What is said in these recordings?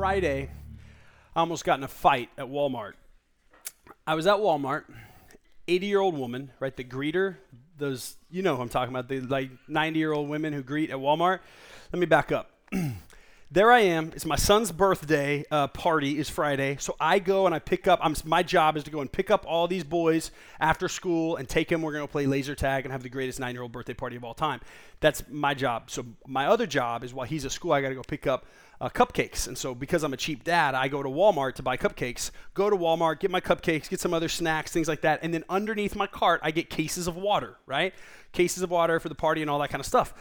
Friday, I almost got in a fight at Walmart. I was at Walmart, 80 year old woman, right? The greeter, those, you know who I'm talking about, the like 90 year old women who greet at Walmart. Let me back up. there I am. It's my son's birthday uh, party is Friday, so I go and I pick up. I'm, my job is to go and pick up all these boys after school and take them. We're to play laser tag and have the greatest nine-year-old birthday party of all time. That's my job. So my other job is while he's at school, I got to go pick up uh, cupcakes. And so, because I'm a cheap dad, I go to Walmart to buy cupcakes. Go to Walmart, get my cupcakes, get some other snacks, things like that. And then underneath my cart, I get cases of water, right? Cases of water for the party and all that kind of stuff.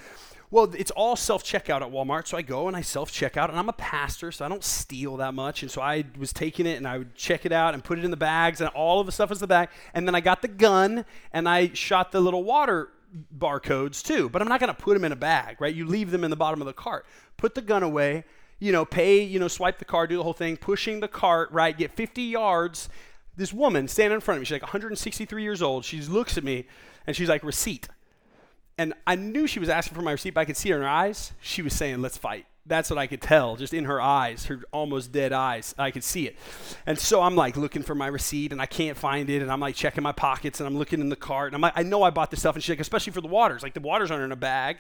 Well, it's all self checkout at Walmart. So I go and I self checkout. And I'm a pastor, so I don't steal that much. And so I was taking it and I would check it out and put it in the bags. And all of the stuff was the bag. And then I got the gun and I shot the little water barcodes too. But I'm not going to put them in a bag, right? You leave them in the bottom of the cart. Put the gun away you know, pay, you know, swipe the card, do the whole thing, pushing the cart, right, get 50 yards. This woman standing in front of me, she's like 163 years old. She looks at me and she's like, receipt. And I knew she was asking for my receipt, but I could see her in her eyes. She was saying, let's fight. That's what I could tell, just in her eyes, her almost dead eyes. I could see it. And so I'm like looking for my receipt and I can't find it. And I'm like checking my pockets and I'm looking in the cart. And I'm like, I know I bought this stuff. And she's like, especially for the waters. Like the waters aren't in a bag.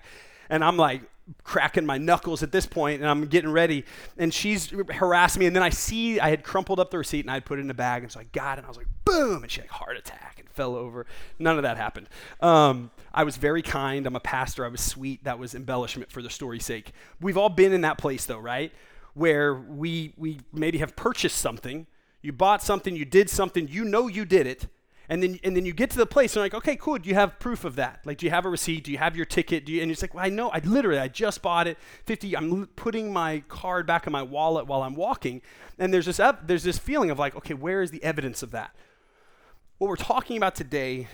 And I'm like, cracking my knuckles at this point and I'm getting ready and she's harassing me and then I see I had crumpled up the receipt and I had put it in a bag and so I got it and I was like boom and she had a heart attack fell over none of that happened um, I was very kind I'm a pastor I was sweet that was embellishment for the story's sake we've all been in that place though right where we we maybe have purchased something you bought something you did something you know you did it and then, and then you get to the place and you're like, okay, cool. Do you have proof of that? Like, do you have a receipt? Do you have your ticket? Do you, and it's like, well, I know. I literally, I just bought it. 50, I'm putting my card back in my wallet while I'm walking. And there's this, up, there's this feeling of like, okay, where is the evidence of that? What we're talking about today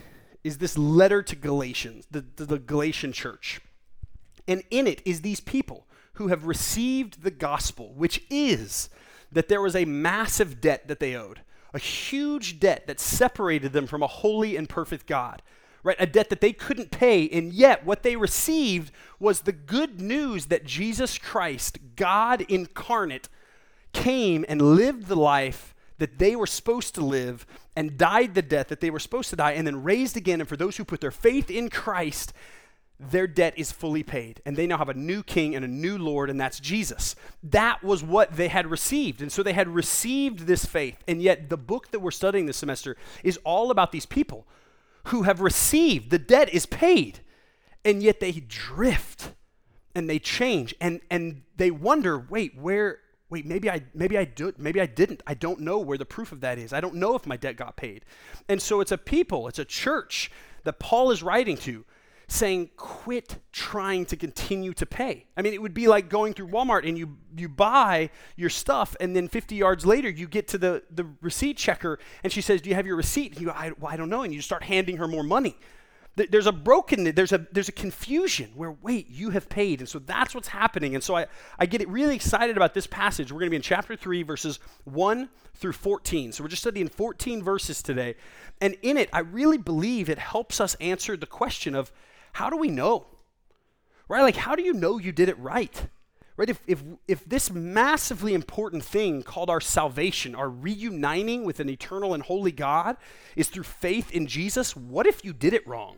is this letter to Galatians, the, the, the Galatian church. And in it is these people who have received the gospel, which is that there was a massive debt that they owed a huge debt that separated them from a holy and perfect God, right? A debt that they couldn't pay, and yet what they received was the good news that Jesus Christ, God incarnate, came and lived the life that they were supposed to live and died the death that they were supposed to die and then raised again. And for those who put their faith in Christ, their debt is fully paid. And they now have a new king and a new lord and that's jesus. That was what they had received. And so they had received this faith. And yet the book that we're studying this semester is all about these people who have received the debt is paid and yet they drift and they change. And and they wonder wait where wait maybe i maybe i do maybe i didn't i don't know where the proof of that is i don't know if my debt got paid and so it's a people it's a church that paul is writing to saying, quit trying to continue to pay. I mean, it would be like going through Walmart and you, you buy your stuff, and then 50 yards later, you get to the, the receipt checker, and she says, Do you have your receipt? And you go, I, well, I don't know. And you start handing her more money. There's a brokenness, there's a, there's a confusion where, wait, you have paid. And so that's what's happening. And so I, I get really excited about this passage. We're going to be in chapter 3, verses 1 through 14. So we're just studying 14 verses today. And in it, I really believe it helps us answer the question of, how do we know? Right? Like, how do you know you did it right? Right? If, if, if this massively important thing called our salvation, our reuniting with an eternal and holy God, is through faith in Jesus, what if you did it wrong?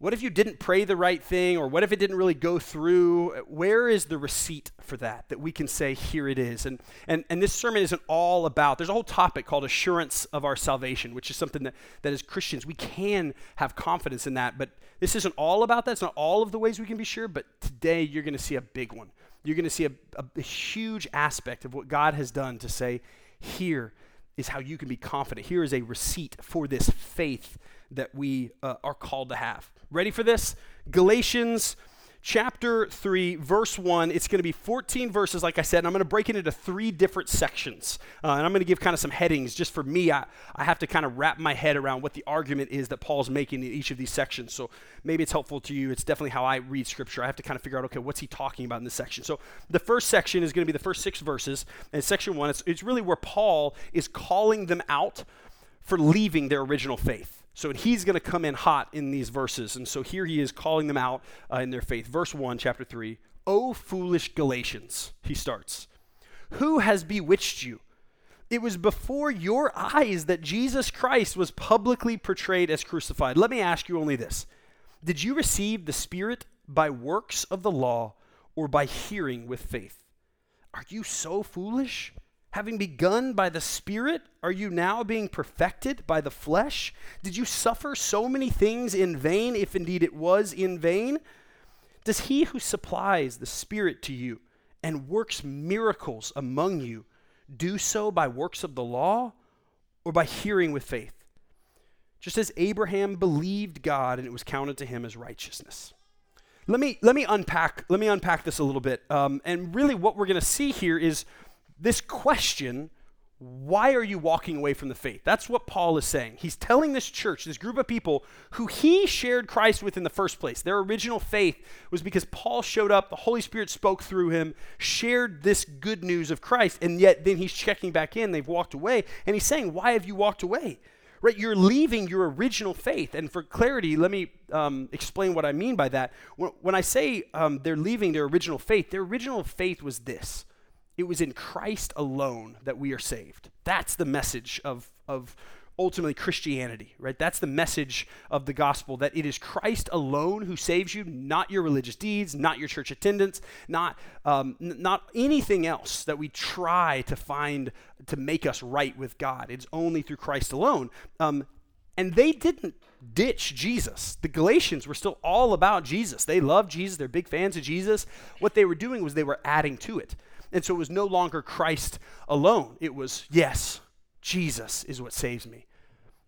What if you didn't pray the right thing, or what if it didn't really go through? Where is the receipt for that that we can say, here it is? And, and, and this sermon isn't all about, there's a whole topic called assurance of our salvation, which is something that, that as Christians we can have confidence in that. But this isn't all about that. It's not all of the ways we can be sure, but today you're going to see a big one. You're going to see a, a, a huge aspect of what God has done to say, here is how you can be confident. Here is a receipt for this faith that we uh, are called to have. Ready for this? Galatians chapter 3, verse 1. It's going to be 14 verses, like I said, and I'm going to break it into three different sections. Uh, and I'm going to give kind of some headings just for me. I, I have to kind of wrap my head around what the argument is that Paul's making in each of these sections. So maybe it's helpful to you. It's definitely how I read Scripture. I have to kind of figure out, okay, what's he talking about in this section? So the first section is going to be the first six verses. And section one, it's, it's really where Paul is calling them out for leaving their original faith. So he's going to come in hot in these verses. And so here he is calling them out uh, in their faith. Verse 1, chapter 3. O foolish Galatians, he starts. Who has bewitched you? It was before your eyes that Jesus Christ was publicly portrayed as crucified. Let me ask you only this Did you receive the Spirit by works of the law or by hearing with faith? Are you so foolish? Having begun by the Spirit, are you now being perfected by the flesh? Did you suffer so many things in vain, if indeed it was in vain? Does he who supplies the Spirit to you and works miracles among you do so by works of the law or by hearing with faith? Just as Abraham believed God and it was counted to him as righteousness. Let me, let me, unpack, let me unpack this a little bit. Um, and really, what we're going to see here is this question why are you walking away from the faith? That's what Paul is saying. He's telling this church, this group of people who he shared Christ with in the first place. Their original faith was because Paul showed up, the Holy Spirit spoke through him, shared this good news of Christ, and yet then he's checking back in. They've walked away, and he's saying, Why have you walked away? Right? You're leaving your original faith. And for clarity, let me um, explain what I mean by that. When, when I say um, they're leaving their original faith, their original faith was this it was in Christ alone that we are saved. That's the message of, of ultimately Christianity, right? That's the message of the gospel that it is Christ alone who saves you, not your religious deeds, not your church attendance, not, um, n- not anything else that we try to find to make us right with God. It's only through Christ alone. Um, and they didn't ditch Jesus. The Galatians were still all about Jesus. They loved Jesus, they're big fans of Jesus. What they were doing was they were adding to it. And so it was no longer Christ alone. It was, yes, Jesus is what saves me.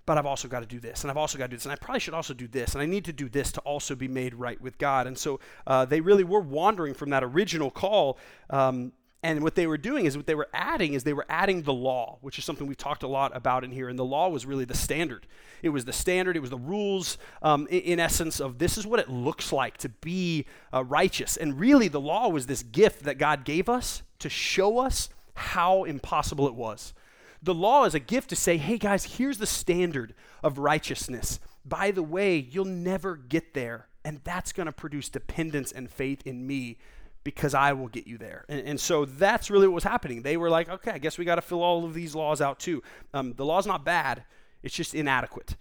But I've also got to do this, and I've also got to do this, and I probably should also do this, and I need to do this to also be made right with God. And so uh, they really were wandering from that original call um, and what they were doing is what they were adding is they were adding the law, which is something we've talked a lot about in here. And the law was really the standard. It was the standard, it was the rules, um, in, in, essence, of this is what it looks like to be uh, righteous. And really, the law was this gift that God gave us to show us how impossible it was. The law is a gift to say, hey guys, here's the standard of righteousness. By the way, you'll never get there. And that's going to produce dependence and faith in me because I will get you there. And, and, so that's really what was happening. They were like, okay, I guess we got to fill all of these laws out too. Um, the law's not bad, it's just inadequate.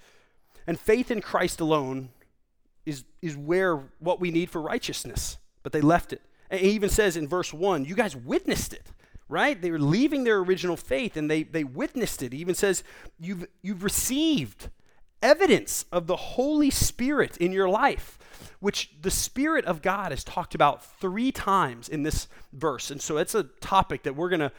And faith in Christ alone is, is where what we need for righteousness. But they left it. And he even says in verse 1, you guys witnessed it, right? They were leaving their original faith and they, they witnessed it. He even says, you've, you've received evidence of the Holy Spirit in your life which the Spirit of God is talked about three times in this verse. And so it's a topic that we're going to,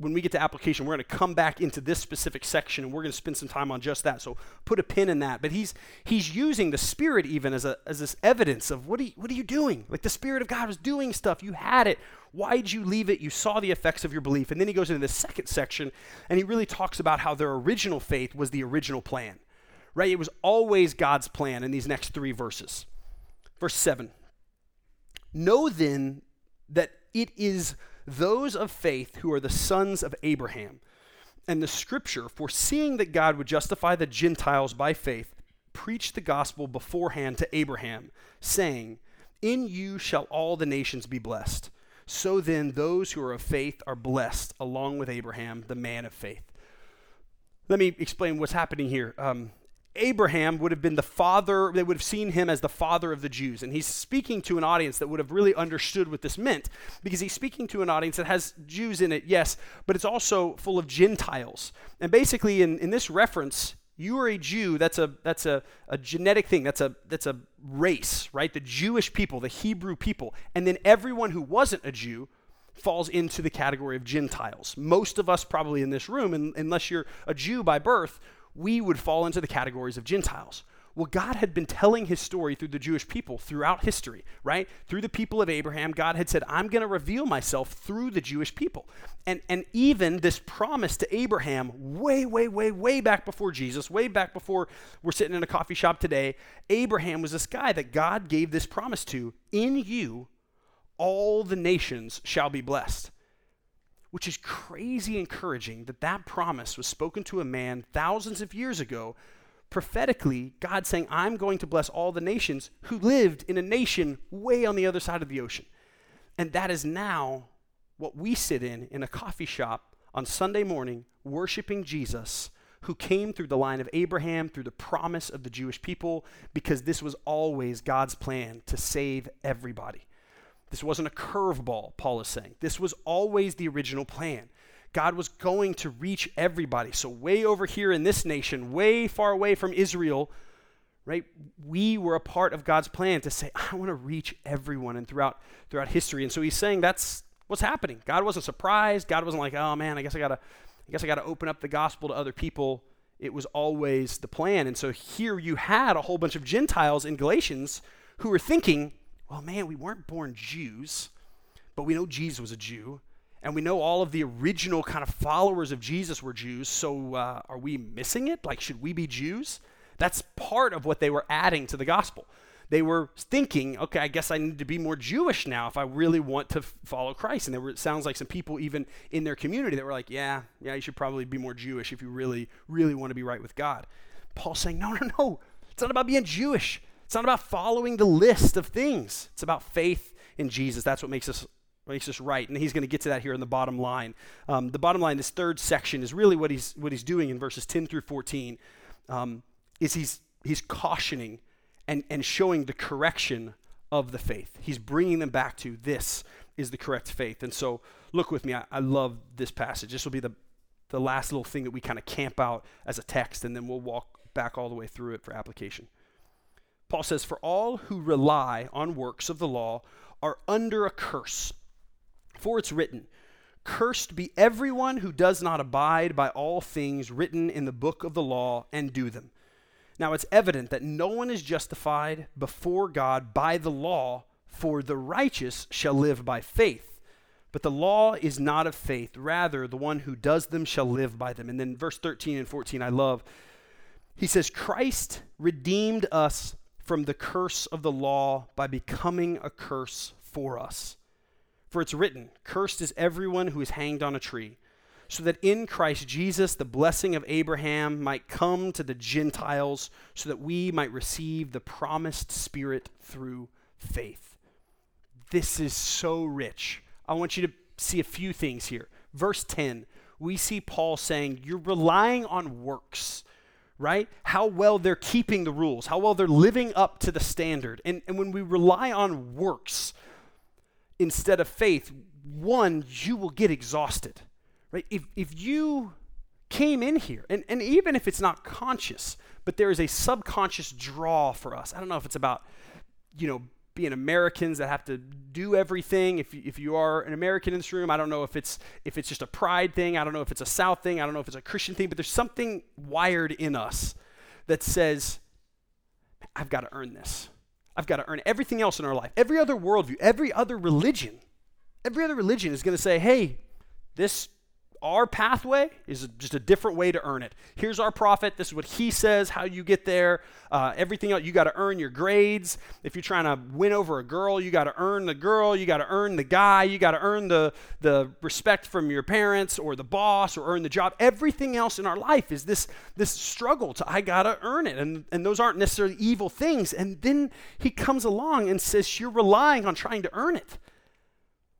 when we get to application, we're going to come back into this specific section and we're going to spend some time on just that. So put a pin in that. But he's he's using the Spirit even as a as this evidence of what are you, what are you doing? Like the Spirit of God was doing stuff. You had it. Why did you leave it? You saw the effects of your belief. And then he goes into the second section and he really talks about how their original faith was the original plan. Right? It was always God's plan in these next three verses. Verse 7 Know then that it is those of faith who are the sons of Abraham. And the scripture, foreseeing that God would justify the Gentiles by faith, preached the gospel beforehand to Abraham, saying, In you shall all the nations be blessed. So then, those who are of faith are blessed, along with Abraham, the man of faith. Let me explain what's happening here. Um, Abraham would have been the father, they would have seen him as the father of the Jews. And he's speaking to an audience that would have really understood what this meant because he's speaking to an audience that has Jews in it, yes, but it's also full of Gentiles. And basically, in, in this reference, you are a Jew, that's a that's a, a genetic thing, that's a that's a race, right? The Jewish people, the Hebrew people. And then everyone who wasn't a Jew falls into the category of Gentiles. Most of us probably in this room, unless you're a Jew by birth, we would fall into the categories of Gentiles. Well, God had been telling his story through the Jewish people throughout history, right? Through the people of Abraham, God had said, I'm going to reveal myself through the Jewish people. And, and even this promise to Abraham, way, way, way, way back before Jesus, way back before we're sitting in a coffee shop today, Abraham was this guy that God gave this promise to In you, all the nations shall be blessed. Which is crazy encouraging that that promise was spoken to a man thousands of years ago prophetically, God saying, I'm going to bless all the nations who lived in a nation way on the other side of the ocean. And that is now what we sit in in a coffee shop on Sunday morning, worshiping Jesus, who came through the line of Abraham, through the promise of the Jewish people, because this was always God's plan to save everybody. This wasn't a curveball, Paul is saying. This was always the original plan. God was going to reach everybody. So, way over here in this nation, way far away from Israel, right? We were a part of God's plan to say, I want to reach everyone and throughout throughout history. And so he's saying that's what's happening. God wasn't surprised. God wasn't like, oh man, I guess I gotta I guess I gotta open up the gospel to other people. It was always the plan. And so here you had a whole bunch of Gentiles in Galatians who were thinking, well, man, we weren't born Jews, but we know Jesus was a Jew. And we know all of the original kind of followers of Jesus were Jews. So uh, are we missing it? Like, should we be Jews? That's part of what they were adding to the gospel. They were thinking, okay, I guess I need to be more Jewish now if I really want to follow Christ. And there were, it sounds like some people even in their community that were like, yeah, yeah, you should probably be more Jewish if you really, really want to be right with God. Paul's saying, no, no, no. It's not about being Jewish. It's not about following the list of things. It's about faith in Jesus. That's what makes us makes us right. And he's going to get to that here in the bottom line. Um, the bottom line, this third section, is really what he's what he's doing in verses 10 through 14. Um, is he's he's cautioning and and showing the correction of the faith. He's bringing them back to this is the correct faith. And so, look with me. I, I love this passage. This will be the the last little thing that we kind of camp out as a text, and then we'll walk back all the way through it for application. Paul says, For all who rely on works of the law are under a curse. For it's written, Cursed be everyone who does not abide by all things written in the book of the law and do them. Now it's evident that no one is justified before God by the law, for the righteous shall live by faith. But the law is not of faith, rather, the one who does them shall live by them. And then verse 13 and 14, I love. He says, Christ redeemed us from the curse of the law by becoming a curse for us. For it's written, Cursed is everyone who is hanged on a tree, so that in Christ Jesus the blessing of Abraham might come to the Gentiles, so that we might receive the promised Spirit through faith. This is so rich. I want you to see a few things here. Verse 10, we see Paul saying, You're relying on works right? How well they're keeping the rules, how well they're living up to the standard. And, and when we rely on works, instead of faith, one, you will get exhausted. Right? If, if you came in here, and, and even if it's not conscious, but there is a subconscious draw for us. I don't know if it's about, you know, being Americans that have to do everything. If you, if you are an American in this room, I don't know if it's if it's just a pride thing. I don't know if it's a South thing. I don't know if it's a Christian thing. But there's something wired in us that says, "I've got to earn this. I've got to earn everything else in our life. Every other worldview, every other religion, every other religion is going to say, hey, this our pathway is just a different way to earn it. Here's our prophet. This is what he says, how you get there. Uh, everything else, you got to earn your grades. If you're trying to win over a girl, you got to earn the girl. You got to earn the guy. You got to earn the, the respect from your parents or the boss or earn the job. Everything else in our life is this, this struggle to, I got to earn it. And, and those aren't necessarily evil things. And then he comes along and says, You're relying on trying to earn it.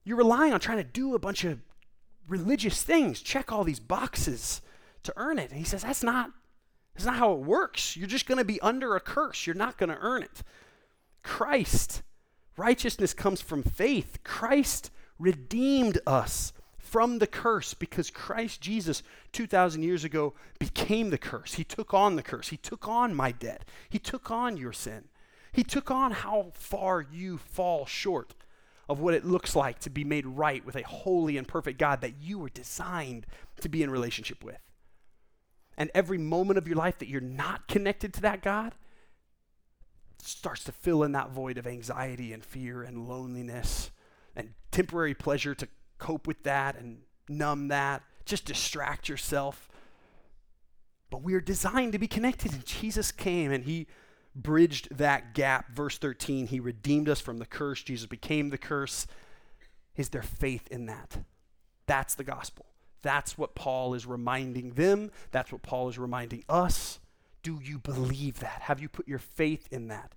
You're relying on trying to do a bunch of religious things, check all these boxes to earn it. And he says, that's not, that's not how it works. You're just going to be under a curse. You're not going to earn it. Christ, righteousness comes from faith. Christ redeemed us from the curse because Christ Jesus 2,000 years ago became the curse. He took on the curse. He took on my debt. He took on your sin. He took on how far you fall short of what it looks like to be made right with a holy and perfect God that you were designed to be in relationship with. And every moment of your life that you're not connected to that God, starts to fill in that void of anxiety and fear and loneliness and temporary pleasure to cope with that and numb that. Just distract yourself. But we are designed to be connected, and Jesus came and He bridged that gap. Verse 13, He redeemed us from the curse. Jesus became the curse. Is there faith in that? That's the gospel. That's what Paul is reminding them. That's what Paul is reminding us. Do you believe that? Have you put your faith in that?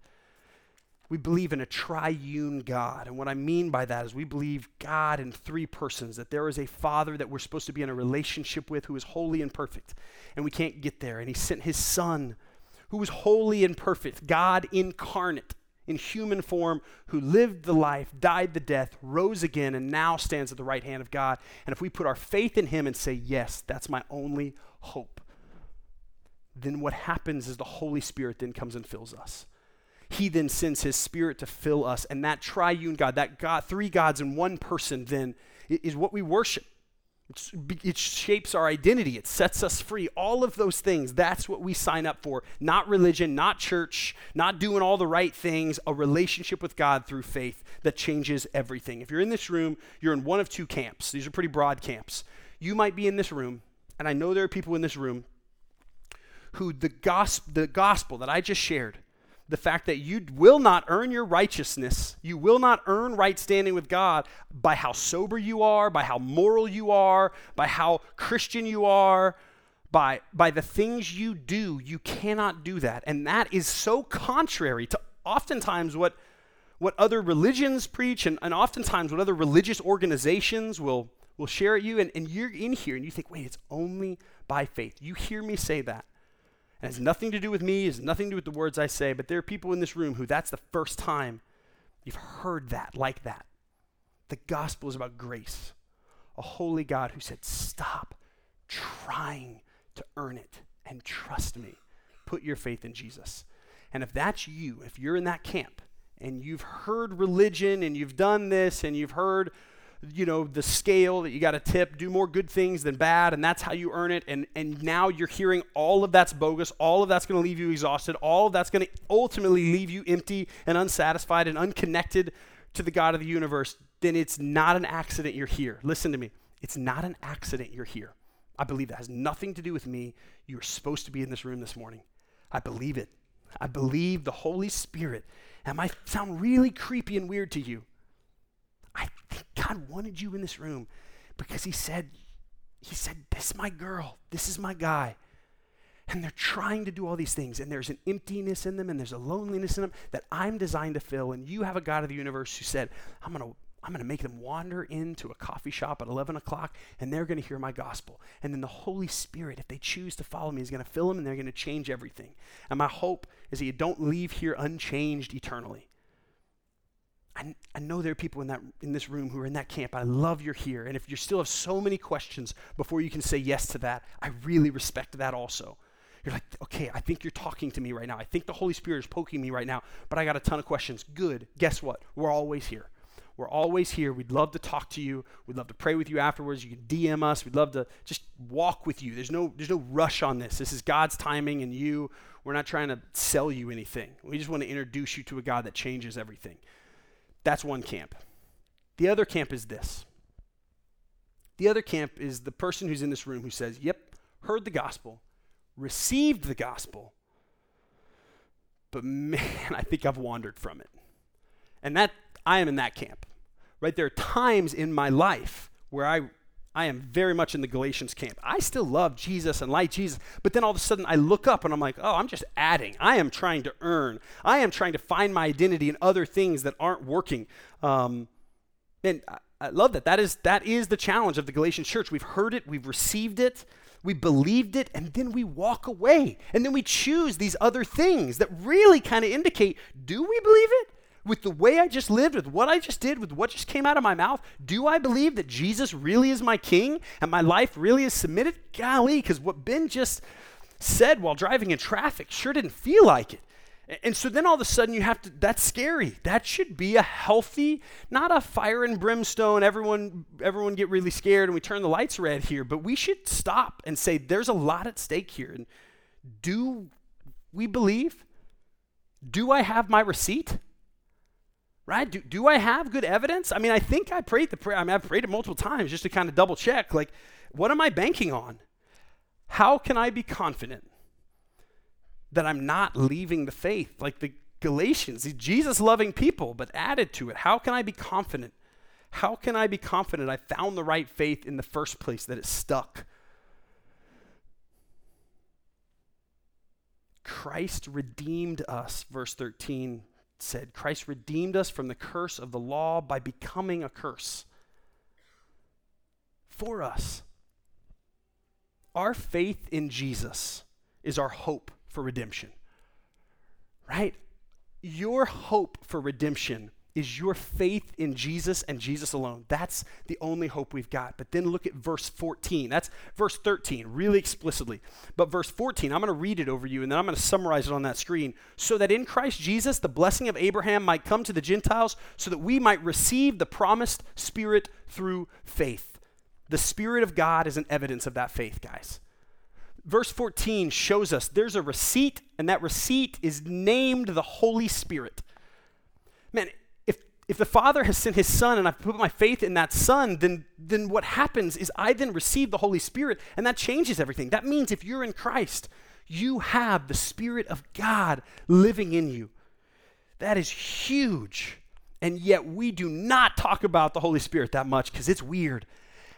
We believe in a triune God. And what I mean by that is we believe God in three persons, that there is a Father that we're supposed to be in a relationship with who is holy and perfect. And we can't get there. And He sent His Son, who was holy and perfect, God incarnate in human form, who lived the life, died the death, rose again, and now stands at the right hand of God. And if we put our faith in Him and say, Yes, that's my only hope, then what happens is the Holy Spirit then comes and fills us. He then sends his spirit to fill us. And that triune God, that God, three gods in one person, then is what we worship. It shapes our identity. It sets us free. All of those things, that's what we sign up for. Not religion, not church, not doing all the right things, a relationship with God through faith that changes everything. If you're in this room, you're in one of two camps. These are pretty broad camps. You might be in this room, and I know there are people in this room who the, gos- the gospel that I just shared, the fact that you will not earn your righteousness, you will not earn right standing with God by how sober you are, by how moral you are, by how Christian you are, by, by the things you do, you cannot do that. And that is so contrary to oftentimes what, what other religions preach and, and oftentimes what other religious organizations will, will share at you. And, and you're in here and you think, wait, it's only by faith. You hear me say that. It has nothing to do with me, it has nothing to do with the words I say, but there are people in this room who that's the first time you've heard that like that. The gospel is about grace. A holy God who said, Stop trying to earn it and trust me. Put your faith in Jesus. And if that's you, if you're in that camp and you've heard religion and you've done this and you've heard you know, the scale that you got to tip, do more good things than bad, and that's how you earn it. And, and now you're hearing all of that's bogus, all of that's going to leave you exhausted, all of that's going to ultimately leave you empty and unsatisfied and unconnected to the God of the universe, then it's not an accident you're here. Listen to me. It's not an accident you're here. I believe that has nothing to do with me. You're supposed to be in this room this morning. I believe it. I believe the Holy Spirit. That might sound really creepy and weird to you. I think God wanted you in this room because He said, He said, This is my girl, this is my guy. And they're trying to do all these things, and there's an emptiness in them, and there's a loneliness in them that I'm designed to fill. And you have a God of the universe who said, I'm to I'm going to make them wander into a coffee shop at 11 o'clock and they're going to hear my gospel. And then the Holy Spirit, if they choose to follow me, is going to fill them and they're going to change everything. And my hope is that you don't leave here unchanged eternally. I, I know there are people in, that, in this room who are in that camp. I love you're here. And if you still have so many questions before you can say yes to that, I really respect that also. You're like, okay, I think you're talking to me right now. I think the Holy Spirit is poking me right now, but I got a ton of questions. Good. Guess what? We're always here. We're always here. We'd love to talk to you. We'd love to pray with you afterwards. You can DM us. We'd love to just walk with you. There's no, there's no rush on this. This is God's timing and you. We're not trying to sell you anything. We just want to introduce you to a God that changes everything. That's one camp. The other camp is this. The other camp is the person who's in this room who says, Yep, heard the gospel, received the gospel, but man, I think I've wandered from it. And that, I am in that camp. Right? There are times in my life where I I am very much in the Galatians camp. I still love Jesus and like Jesus, but then all of a sudden I look up and I'm like, oh, I'm just adding. I am trying to earn. I am trying to find my identity in other things that aren't working. Um, and I, I love that. That is that is the challenge of the Galatian church. We've heard it, we've received it, we believed it, and then we walk away, and then we choose these other things that really kind of indicate: Do we believe it? With the way I just lived, with what I just did, with what just came out of my mouth, do I believe that Jesus really is my king and my life really is submitted? Golly, because what Ben just said while driving in traffic sure didn't feel like it. And so then all of a sudden you have to, that's scary. That should be a healthy, not a fire and brimstone, everyone, everyone get really scared and we turn the lights red here, but we should stop and say, there's a lot at stake here. And do we believe? Do I have my receipt? Right? Do, do I have good evidence? I mean, I think I prayed the prayer. I mean, I've prayed it multiple times just to kind of double check. Like, what am I banking on? How can I be confident that I'm not leaving the faith? Like the Galatians, Jesus loving people, but added to it. How can I be confident? How can I be confident I found the right faith in the first place, that it stuck? Christ redeemed us, verse 13 said. Christ redeemed us from the curse of the law by becoming a curse for us. Our faith in Jesus is our hope for redemption. Right? Your hope for redemption is your faith in Jesus and Jesus alone. That's the only hope we've got. But then look at verse 14. That's verse 13, really explicitly. But verse 14, I'm going to read it over you and then I'm going to summarize it on that screen. So that in Christ Jesus, the blessing of Abraham might come to the Gentiles, so that we might receive the promised Spirit through faith. The Spirit of God is an evidence of that faith, guys. Verse 14 shows us there's a receipt, and that receipt is named the Holy Spirit. Man, if the Father has sent his Son and I've put my faith in that Son, then, then what happens is I then receive the Holy Spirit, and that changes everything. That means if you're in Christ, you have the Spirit of God living in you. That is huge. And yet we do not talk about the Holy Spirit that much because it's weird.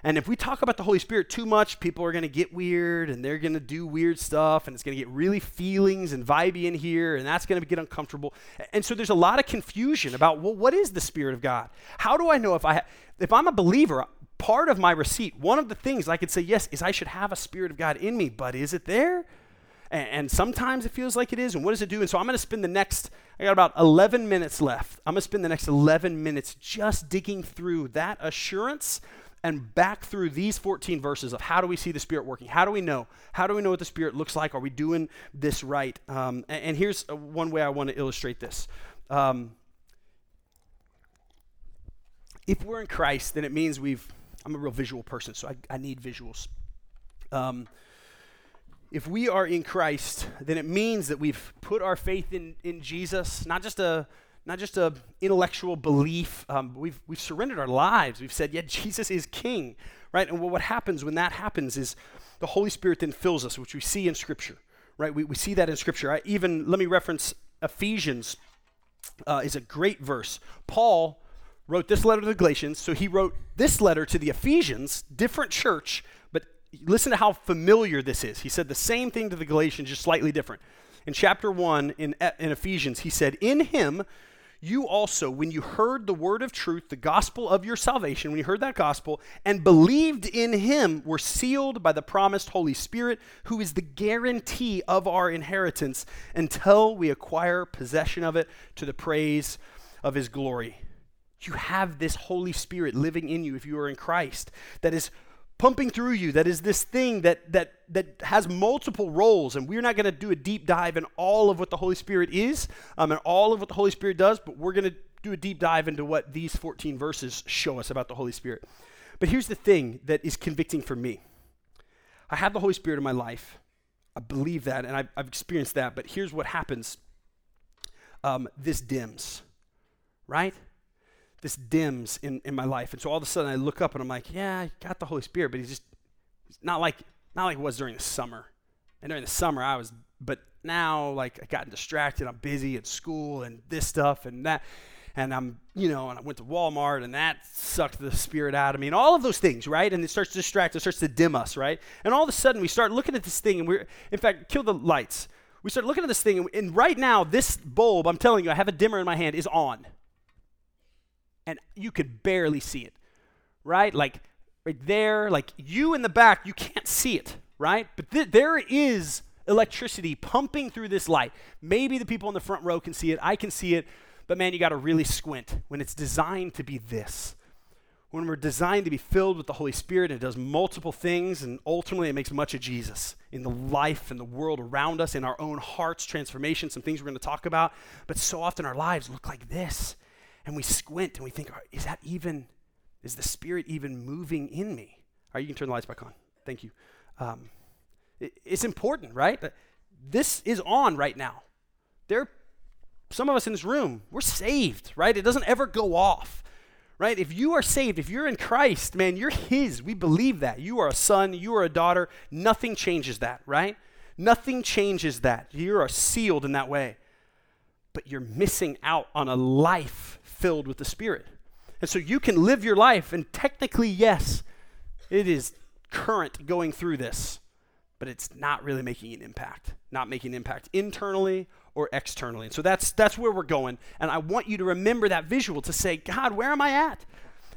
And if we talk about the Holy Spirit too much, people are going to get weird and they're going to do weird stuff and it's going to get really feelings and vibey in here and that's going to get uncomfortable. And so there's a lot of confusion about, well, what is the Spirit of God? How do I know if I ha- if I'm a believer, part of my receipt, one of the things I could say yes is I should have a Spirit of God in me, but is it there? And, and sometimes it feels like it is. And what does it do? And so I'm going to spend the next, I got about 11 minutes left. I'm going to spend the next 11 minutes just digging through that assurance and back through these 14 verses of how do we see the Spirit working? How do we know? How do we know what the Spirit looks like? Are we doing this right? Um, and, and, here's one way I want to illustrate this. Um, if we're in Christ, then it means we've, I'm a real visual person, so I, I need visuals. Um, if we are in Christ, then it means that we've put our faith in, in Jesus, not just a not just a intellectual belief. Um, we've, we've surrendered our lives. We've said, yeah, Jesus is king, right? And what happens when that happens is the Holy Spirit then fills us, which we see in Scripture, right? We, we see that in Scripture. I even, let me reference Ephesians uh, is a great verse. Paul wrote this letter to the Galatians, so he wrote this letter to the Ephesians, different church, but listen to how familiar this is. He said the same thing to the Galatians, just slightly different. In chapter 1 in, in Ephesians, he said, In him you also, when you heard the word of truth, the gospel of your salvation, when you heard that gospel and believed in him, were sealed by the promised Holy Spirit, who is the guarantee of our inheritance until we acquire possession of it to the praise of his glory. You have this Holy Spirit living in you if you are in Christ that is pumping through you that is this thing that that that has multiple roles and we're not going to do a deep dive in all of what the holy spirit is um, and all of what the holy spirit does but we're going to do a deep dive into what these 14 verses show us about the holy spirit. But here's the thing that is convicting for me. I have the holy spirit in my life. I believe that and i've, I've experienced that but here's what happens um, this dims right this dims in, in my life. And so all of a sudden I look up and I'm like, yeah, I got the Holy Spirit, but he's just he's not like not like it was during the summer. And during the summer I was but now like I got distracted. I'm busy at school and this stuff and that and I'm, you know, and I went to Walmart and that sucked the spirit out of me and all of those things, right? And it starts to distract, it starts to dim us, right? And all of a sudden we start looking at this thing and we're in fact, kill the lights. We start looking at this thing and, and right now this bulb, I'm telling you, I have a dimmer in my hand, is on and you could barely see it, right? Like right there, like you in the back, you can't see it, right? But th- there is electricity pumping through this light. Maybe the people in the front row can see it, I can see it, but man, you got to really squint when it's designed to be this. When we're designed to be filled with the Holy Spirit, it does multiple things, and ultimately it makes much of Jesus in the life and the world around us, in our own hearts, transformation, some things we're going to talk about. But so often our lives look like this and we squint and we think, is that even, is the Spirit even moving in me? All right, you can turn the lights back on. Thank you. Um, it, it's important, right? But this is on right now. There some of us in this room, we're saved, right? It doesn't ever go off, right? If you are saved, if you're in Christ, man, you're His. We believe that. You are a son, you are a daughter. Nothing changes that, right? Nothing changes that. You are sealed in that way. But you're missing out on a life filled with the Spirit. And so you can live your life, and technically, yes, it is current going through this, but it's not really making an impact, not making an impact internally or externally. And so that's that's where we're going. And I want you to remember that visual to say, God, where am I at?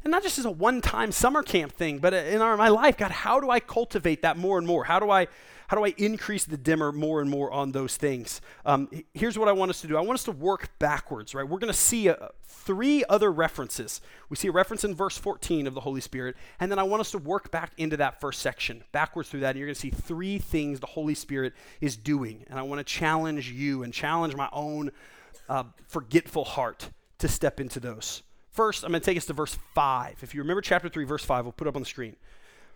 And not just as a one-time summer camp thing, but in our, my life, God, how do I cultivate that more and more? How do I how do I increase the dimmer more and more on those things? Um, here's what I want us to do. I want us to work backwards, right? We're going to see a, three other references. We see a reference in verse 14 of the Holy Spirit, and then I want us to work back into that first section, backwards through that, and you're going to see three things the Holy Spirit is doing. And I want to challenge you and challenge my own uh, forgetful heart to step into those. First, I'm going to take us to verse 5. If you remember chapter 3, verse 5, we'll put up on the screen.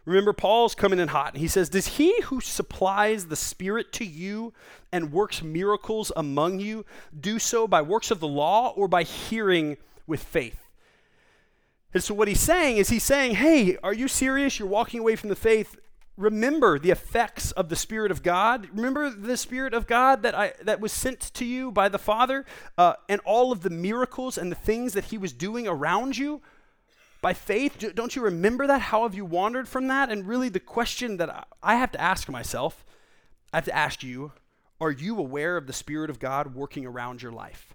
Remember, Paul's coming in hot, and he says, Does he who supplies the Spirit to you and works miracles among you do so by works of the law or by hearing with faith? And so, what he's saying is, he's saying, Hey, are you serious? You're walking away from the faith. Remember the effects of the Spirit of God. Remember the Spirit of God that, I, that was sent to you by the Father uh, and all of the miracles and the things that he was doing around you by faith. Don't you remember that? How have you wandered from that? And really, the question that I have to ask myself, I have to ask you, are you aware of the Spirit of God working around your life?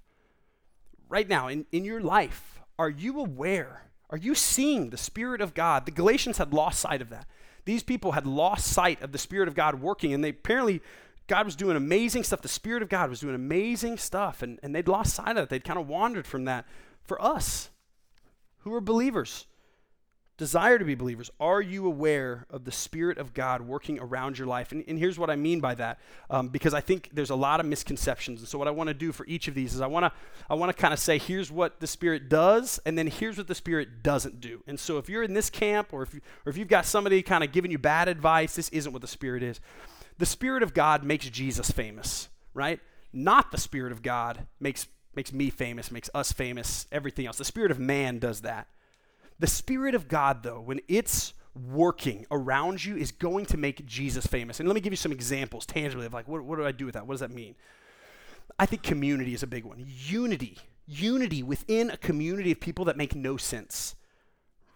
Right now, in, in your life, are you aware? Are you seeing the Spirit of God? The Galatians had lost sight of that. These people had lost sight of the Spirit of God working, and they apparently God was doing amazing stuff. The Spirit of God was doing amazing stuff, and, and they'd lost sight of it. They'd kind of wandered from that. For us, who are believers, desire to be believers, are you aware of the Spirit of God working around your life? And, and here's what I mean by that, um, because I think there's a lot of misconceptions. And so, what I want to do for each of these is I want to I want to kind of say, here's what the Spirit does, and then here's what the Spirit doesn't do. And so, if you're in this camp, or if you, or if you've got somebody kind of giving you bad advice, this isn't what the Spirit is. The Spirit of God makes Jesus famous, right? Not the Spirit of God makes makes me famous, makes us famous, everything else. The spirit of man does that. The spirit of God, though, when it's working around you, is going to make Jesus famous. And let me give you some examples tangibly of like, what, what do I do with that? What does that mean? I think community is a big one. Unity. Unity within a community of people that make no sense,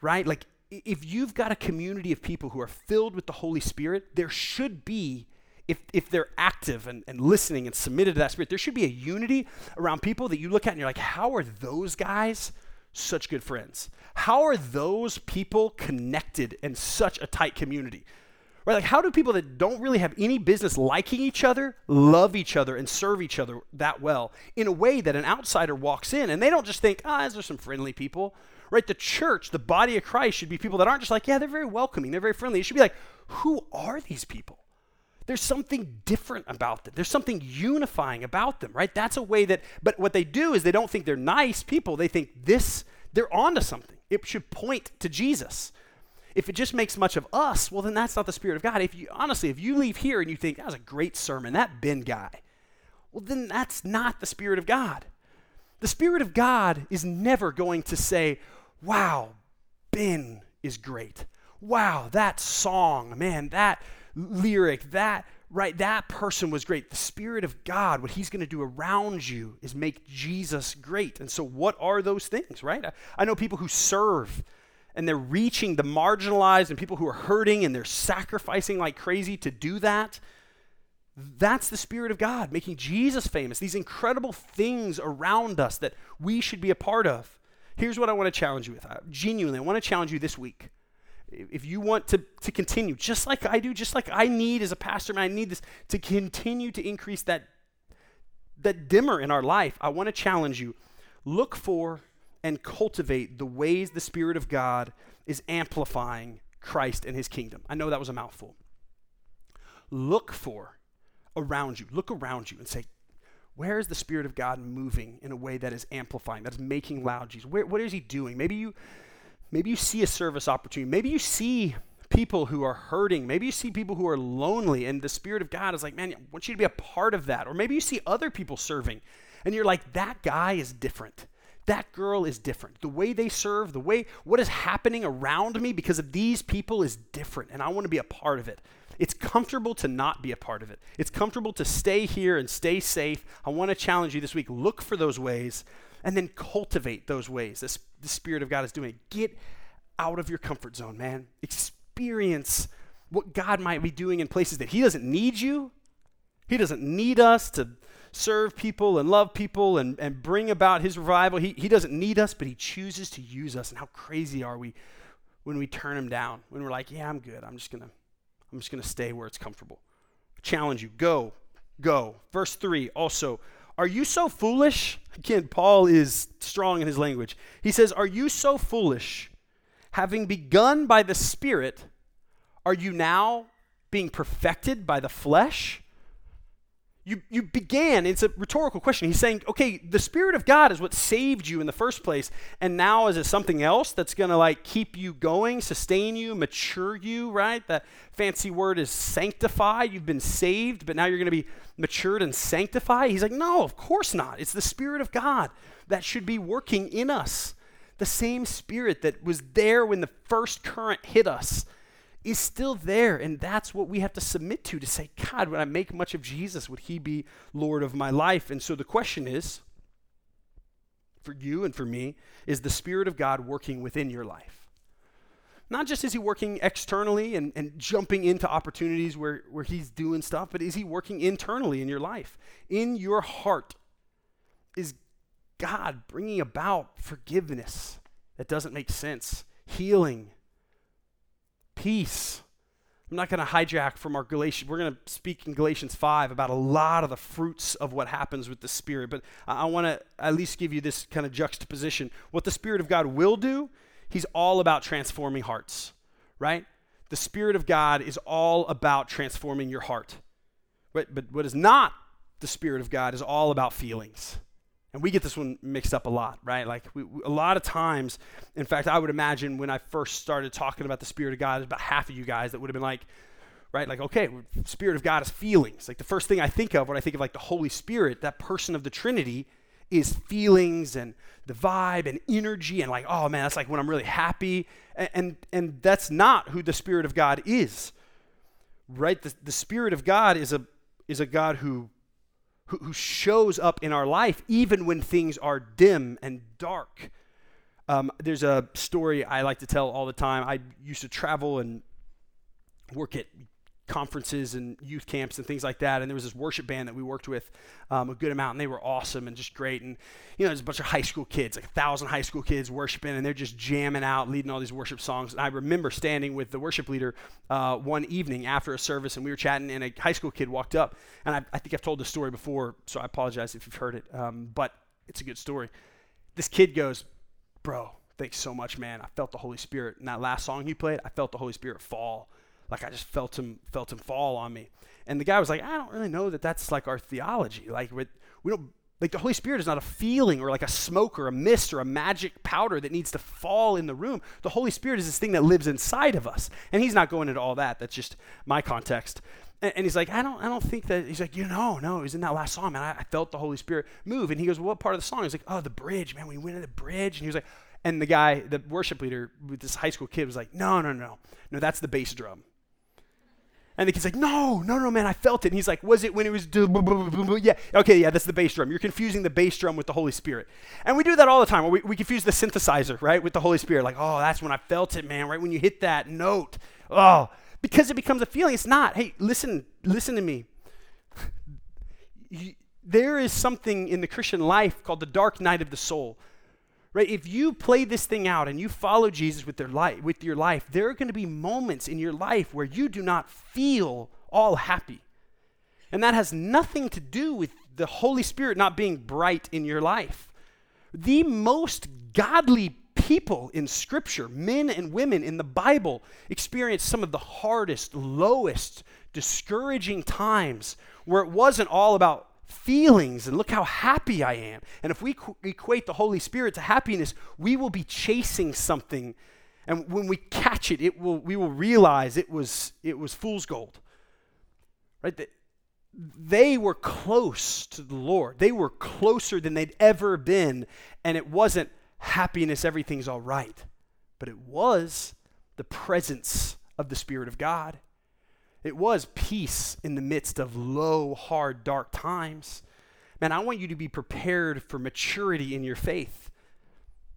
right? Like, if you've got a community of people who are filled with the Holy Spirit, there should be if, if they're active and, and listening and submitted to that spirit, there should be a unity around people that you look at and you're like, how are those guys such good friends? How are those people connected in such a tight community? Right? Like, how do people that don't really have any business liking each other love each other and serve each other that well in a way that an outsider walks in and they don't just think, ah, oh, those are some friendly people? Right? The church, the body of Christ, should be people that aren't just like, yeah, they're very welcoming, they're very friendly. It should be like, who are these people? There's something different about them. There's something unifying about them, right? That's a way that, but what they do is they don't think they're nice people. They think this, they're onto something. It should point to Jesus. If it just makes much of us, well, then that's not the Spirit of God. If you, honestly, if you leave here and you think, that was a great sermon, that Ben guy, well, then that's not the Spirit of God. The Spirit of God is never going to say, wow, Ben is great. Wow, that song, man, that lyric, that right, that person was great. The Spirit of God, what He's going to do around you is make Jesus great. And so, what are those things, right? I, I know people who serve and they're reaching the marginalized and people who are hurting and they're sacrificing like crazy to do that. That's the Spirit of God making Jesus famous. These incredible things around us that we should be a part of. Here's what I want to challenge you with. I genuinely, I want to challenge you this week if you want to, to continue, just like I do, just like I need as a pastor, man, I need this to continue to increase that, that dimmer in our life, I want to challenge you. Look for and cultivate the ways the Spirit of God is amplifying Christ and his kingdom. I know that was a mouthful. Look for around you, look around you and say, where is the Spirit of God moving in a way that is amplifying, that is making loud Jesus? Where, what is he doing? Maybe you Maybe you see a service opportunity. Maybe you see people who are hurting. Maybe you see people who are lonely, and the Spirit of God is like, man, I want you to be a part of that. Or maybe you see other people serving, And you're like, that guy is different. That girl is different. The way they serve, the way what is happening around me because of these people is different, and I want to be a part of it. It's comfortable to not be a part of it. It's comfortable to stay here and stay safe. I want to challenge you this week look for those ways and then cultivate those ways. The Spirit of God is doing. Get out of your comfort zone, man. Experience what God might be doing in places that He doesn't need you. He doesn't need us to serve people and love people and, and bring about his revival. He, he doesn't need us, but he chooses to use us. And how crazy are we when we turn him down? When we're like, yeah, I'm good. I'm just gonna I'm just gonna stay where it's comfortable. challenge you. Go. Go. Verse three also. Are you so foolish? Again, Paul is strong in his language. He says, Are you so foolish? Having begun by the Spirit, are you now being perfected by the flesh? You, you began, it's a rhetorical question. He's saying, okay, the Spirit of God is what saved you in the first place. And now is it something else that's going to like keep you going, sustain you, mature you, right? That fancy word is sanctify. You've been saved, but now you're going to be matured and sanctified. He's like, no, of course not. It's the Spirit of God that should be working in us. The same Spirit that was there when the first current hit us is still there. And that's what we have to submit to to say, God, when I make much of Jesus, would he be Lord of my life? And so the question is for you and for me is the Spirit of God working within your life? Not just is he working externally and, and jumping into opportunities where, where he's doing stuff, but is he working internally in your life? In your heart, is God bringing about forgiveness that doesn't make sense, healing, peace. I'm not going to hijack from our Galatians. We're going to speak in Galatians 5 about a lot of the fruits of what happens with the Spirit, but I, want to at least give you this kind of juxtaposition. What the Spirit of God will do, He's all about transforming hearts, right? The Spirit of God is all about transforming your heart. But what is not the Spirit of God is all about feelings. And we get this one mixed up a lot, right? Like we, we, a lot of times, in fact, I would imagine when I first started talking about the Spirit of God, about half of you guys that would have been like, right? Like, okay, Spirit of God is feelings. Like the first thing I think of when I think of like the Holy Spirit, that person of the Trinity, is feelings and the vibe and energy and like, oh man, that's like when I'm really happy. And and, and that's not who the Spirit of God is, right? The, the Spirit of God is a is a God who who, who shows up in our life even when things are dim and dark. Um, there's a story I like to tell all the time. I used to travel and work at conferences and youth camps and things like that. And there was this worship band that we worked with um, a good amount, and they were awesome and just great. And you know, there's a bunch of high school kids, like a thousand high school kids worshiping, and they're just jamming out, leading all these worship songs. And I remember standing with the worship leader uh, one evening after a service, and we were chatting, and a high school kid walked up, and I, I think I've told this story before, so I apologize if you've heard it, um, but it's a good story. This kid goes, "Bro." Thanks so much, man. I felt the Holy Spirit. In that last song you played, I felt the Holy Spirit fall like I just felt him felt him fall on me. And the guy was like, I don't really know that that's like our theology. Like we don't like the Holy Spirit is not a feeling or like a smoke or a mist or a magic powder that needs to fall in the room. The Holy Spirit is this thing that lives inside of us. And he's not going into all that. That's just my context. And, and he's like, I don't, I don't think that. He's like, you know, no, was in that last song, man. I, I felt the Holy Spirit move. And he goes, well, what part of the song? He's like, oh, the bridge, man. We went to the bridge. And he was like, and the guy, the worship leader with this high school kid was like, no, no, no, no, that's the bass drum. And the kid's like, no, no, no, man, I felt it. And he's like, was it when it was, yeah, okay, yeah, that's the bass drum. You're confusing the bass drum with the Holy Spirit. And we do that all the time. We, we confuse the synthesizer, right, with the Holy Spirit. Like, oh, that's when I felt it, man, right when you hit that note. Oh, because it becomes a feeling. It's not. Hey, listen, listen to me. there is something in the Christian life called the dark night of the soul right? If you play this thing out and you follow jesus with, their with your life there are going to be moments in your life where you do not feel all happy. And that has nothing to do with the holy spirit not being bright in your life. The most godly people in scripture men and women in the bible experienced some of the hardest lowest discouraging times where it wasn't all about feelings and look how happy I am. And if we qu- equate the Holy Spirit to happiness, we will be chasing something. And when we catch it, it will, we will realize it was, it was fool's gold. Right? The, they were close to the Lord. They were closer than they'd ever been. And it wasn't happiness, everything's all right, but it was the presence of the Spirit of God. It was peace in the midst of low, hard, dark times. Man, I want you to be prepared for maturity in your faith,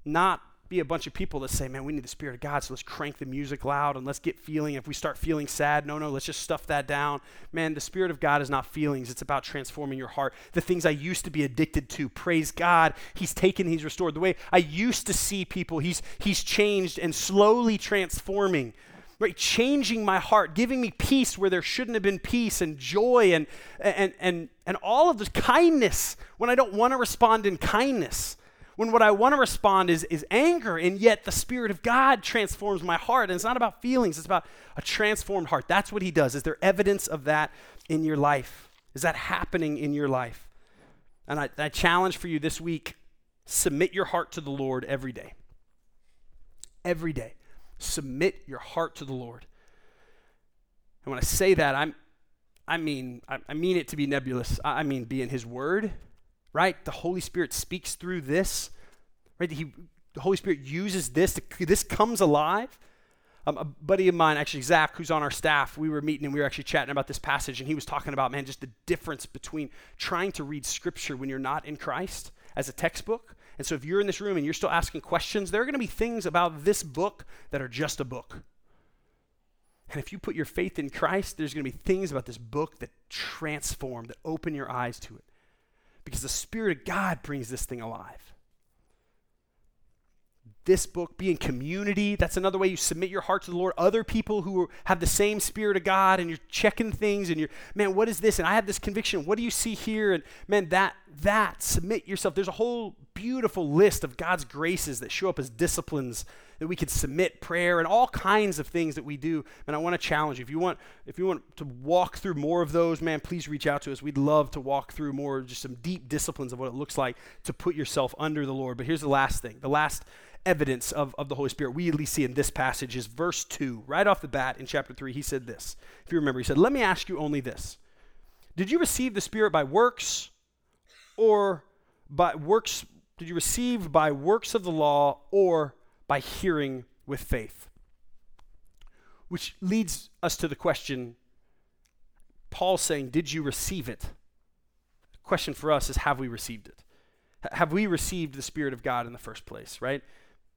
not be a bunch of people that say, man, we need the Spirit of God, so let's crank the music loud and let's get feeling. If we start feeling sad, no, no, let's just stuff that down. Man, the Spirit of God is not feelings, it's about transforming your heart. The things I used to be addicted to, praise God, He's taken, He's restored. The way I used to see people, He's, he's changed and slowly transforming right changing my heart giving me peace where there shouldn't have been peace and joy and and and and all of this kindness when i don't want to respond in kindness. When what i want to respond is is anger and yet the spirit of god transforms my heart. And it's not about feelings it's about a transformed heart. That's what he does. Is there evidence of that in your life? Is that happening in your life? And i, I challenge for you this week submit your heart to the lord every day. Every day submit your heart to the Lord. And when I say that, I'm, I mean, I, I mean it to be nebulous. I, I mean, be in His Word, right? The Holy Spirit speaks through this, right? He, the Holy Spirit uses this. To, this comes alive. Um, a buddy of mine, actually Zach, who's on our staff, we were meeting and we were actually chatting about this passage, and he was talking about, man, just the difference between trying to read Scripture when you're not in Christ as a textbook and so if you're in this room and you're still asking questions, there are going to be things about this book that are just a book. And if you put your faith in Christ, there's going to be things about this book that transform, that open your eyes to it. Because the Spirit of God brings this thing alive this book, be in community. That's another way you submit your heart to the Lord. Other people who have the same Spirit of God, and you're checking things, and you're, man, what is this? And I have this conviction. What do you see here? And man, that, that, submit yourself. There's a whole beautiful list of God's graces that show up as disciplines that we could submit prayer and all kinds of things that we do. And I want to challenge you. If you want, if you want to walk through more of those, man, please reach out to us. We'd love to walk through more, just some deep disciplines of what it looks like to put yourself under the Lord. But here's the last thing. The last evidence of, of the Holy Spirit we at least see in this passage is verse 2. Right off the bat in chapter 3, he said this. If you remember, he said, Let me ask you only this Did you receive the Spirit by works or by works? Did you receive by works of the law or by hearing with faith? Which leads us to the question Paul saying, Did you receive it? The question for us is, Have we received it? Have we received the Spirit of God in the first place, right?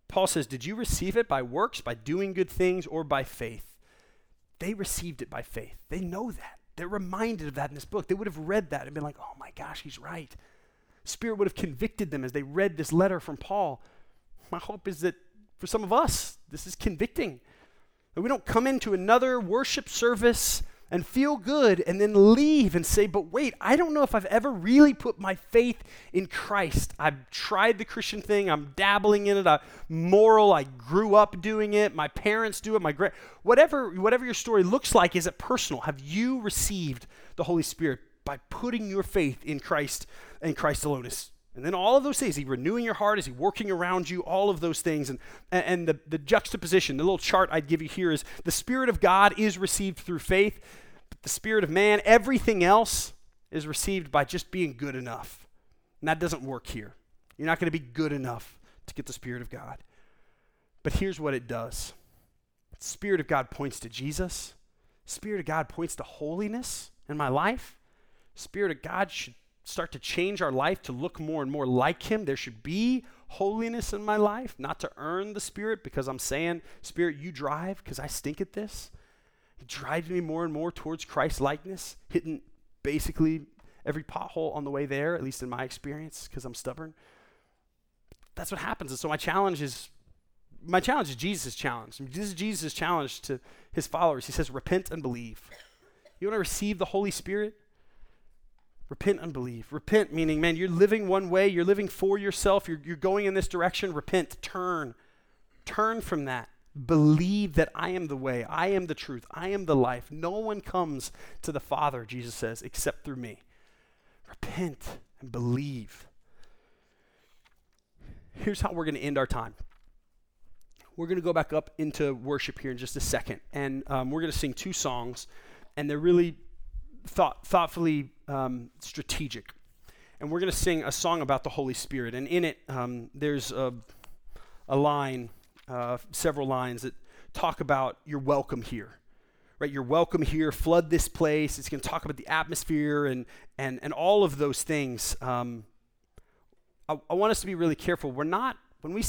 Paul says, Did you receive it by works, by doing good things, or by faith? They received it by faith. They know that. They're reminded of that in this book. They would have read that and been like, Oh my gosh, he's right. Spirit would have convicted them as they read this letter from Paul. My hope is that for some of us, this is convicting. That we don't come into another worship service and feel good and then leave and say, but wait, I don't know if I've ever really put my faith in Christ. I've tried the Christian thing, I'm dabbling in it, I'm moral, I grew up doing it, my parents do it, my great whatever whatever your story looks like, is it personal? Have you received the Holy Spirit by putting your faith in Christ and Christ alone? Is and then all of those things, he renewing your heart, is he working around you, all of those things. And, and the, the juxtaposition, the little chart I'd give you here is the Spirit of God is received through faith, but the Spirit of man, everything else is received by just being good enough. And that doesn't work here. You're not going to be good enough to get the Spirit of God. But here's what it does the Spirit of God points to Jesus, Spirit of God points to holiness in my life. Spirit of God should start to change our life to look more and more like Him. There should be holiness in my life, not to earn the Spirit because I'm saying, Spirit, you drive because I stink at this. It drives me more and more towards Christ likeness, hitting basically every pothole on the way there, at least in my experience, because I'm stubborn. That's what happens. And so my challenge is my challenge is Jesus' challenge. This is Jesus' challenge to his followers. He says, repent and believe. You want to receive the Holy Spirit? Repent and believe. Repent meaning, man, you're living one way, you're living for yourself, you're, you're going in this direction. Repent, turn. Turn from that. Believe that I am the way, I am the truth, I am the life. No one comes to the Father, Jesus says, except through me. Repent and believe. Here's how we're going to end our time. We're going to go back up into worship here in just a second, and um, we're going to sing two songs, and they're really thought, thoughtfully um, strategic. And we're going to sing a song about the Holy Spirit. And in it, um, there's a, a line, uh, several lines that talk about you're welcome here. Right, you're welcome here. Flood this place. It's going to talk about the atmosphere and and and all of those things. Um, I, I want us to be really careful. We're not when we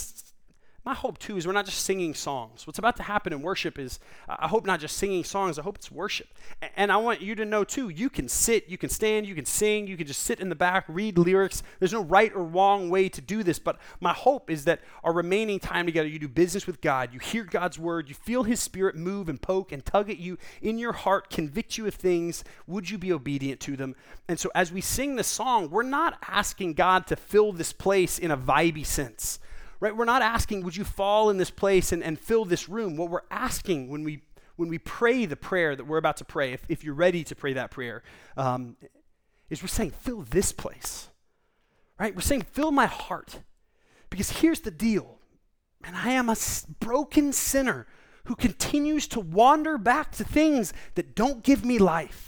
my hope too is we're not just singing songs. What's about to happen in worship is, I hope not just singing songs, I hope it's worship. And I want you to know too, you can sit, you can stand, you can sing, you can just sit in the back, read lyrics. There's no right or wrong way to do this, but my hope is that our remaining time together, you do business with God, you hear God's word, you feel His Spirit move and poke and tug at you in your heart, convict you of things. Would you be obedient to them? And so as we sing this song, we're not asking God to fill this place in a vibey sense right? We're not asking, would you fall in this place and, and fill this room? What we're asking when we when we pray the prayer that we're about to pray, if, if you're ready to pray that prayer, um, is we're saying, fill this place, right? We're saying, fill my heart. Because here's the deal, and I am a broken sinner who continues to wander back to things that don't give me life.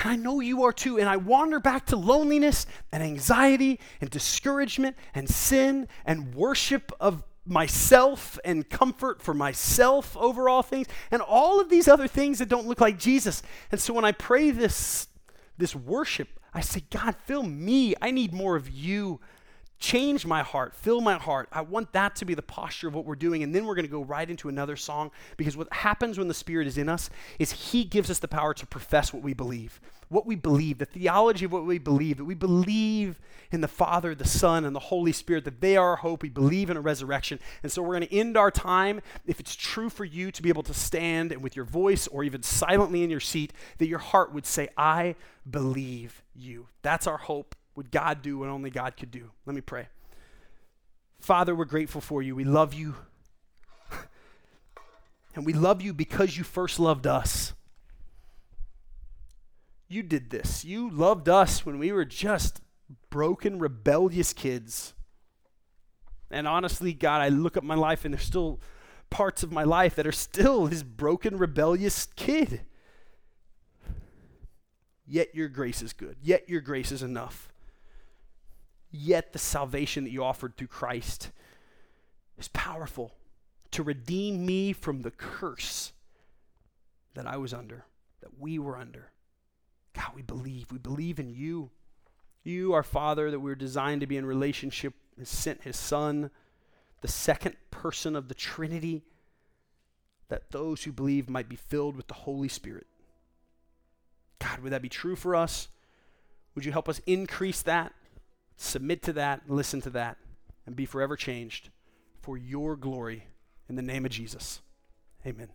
And I know you are too. And I wander back to loneliness and anxiety and discouragement and sin and worship of myself and comfort for myself over all things and all of these other things that don't look like Jesus. And so when I pray this this worship, I say, God, fill me. I need more of you. Change my heart, fill my heart. I want that to be the posture of what we're doing. And then we're going to go right into another song because what happens when the Spirit is in us is He gives us the power to profess what we believe. What we believe, the theology of what we believe, that we believe in the Father, the Son, and the Holy Spirit, that they are our hope. We believe in a resurrection. And so we're going to end our time, if it's true for you to be able to stand and with your voice or even silently in your seat, that your heart would say, I believe you. That's our hope would God do what only God could do? Let me pray. Father, we're grateful for you. We love you. and we love you because you first loved us. You did this. You loved us when we were just broken, rebellious kids. And honestly, God, I look at my life and there's still parts of my life that are still this broken, rebellious kid. Yet your grace is good. Yet your grace is enough. Yet the salvation that you offered through Christ is powerful to redeem me from the curse that I was under, that we were under. God, we believe. We believe in you. You, our Father, that we are designed to be in relationship, has sent his Son, the second person of the Trinity, that those who believe might be filled with the Holy Spirit. God, would that be true for us? Would you help us increase that? Submit to that, listen to that, and be forever changed for your glory in the name of Jesus. Amen.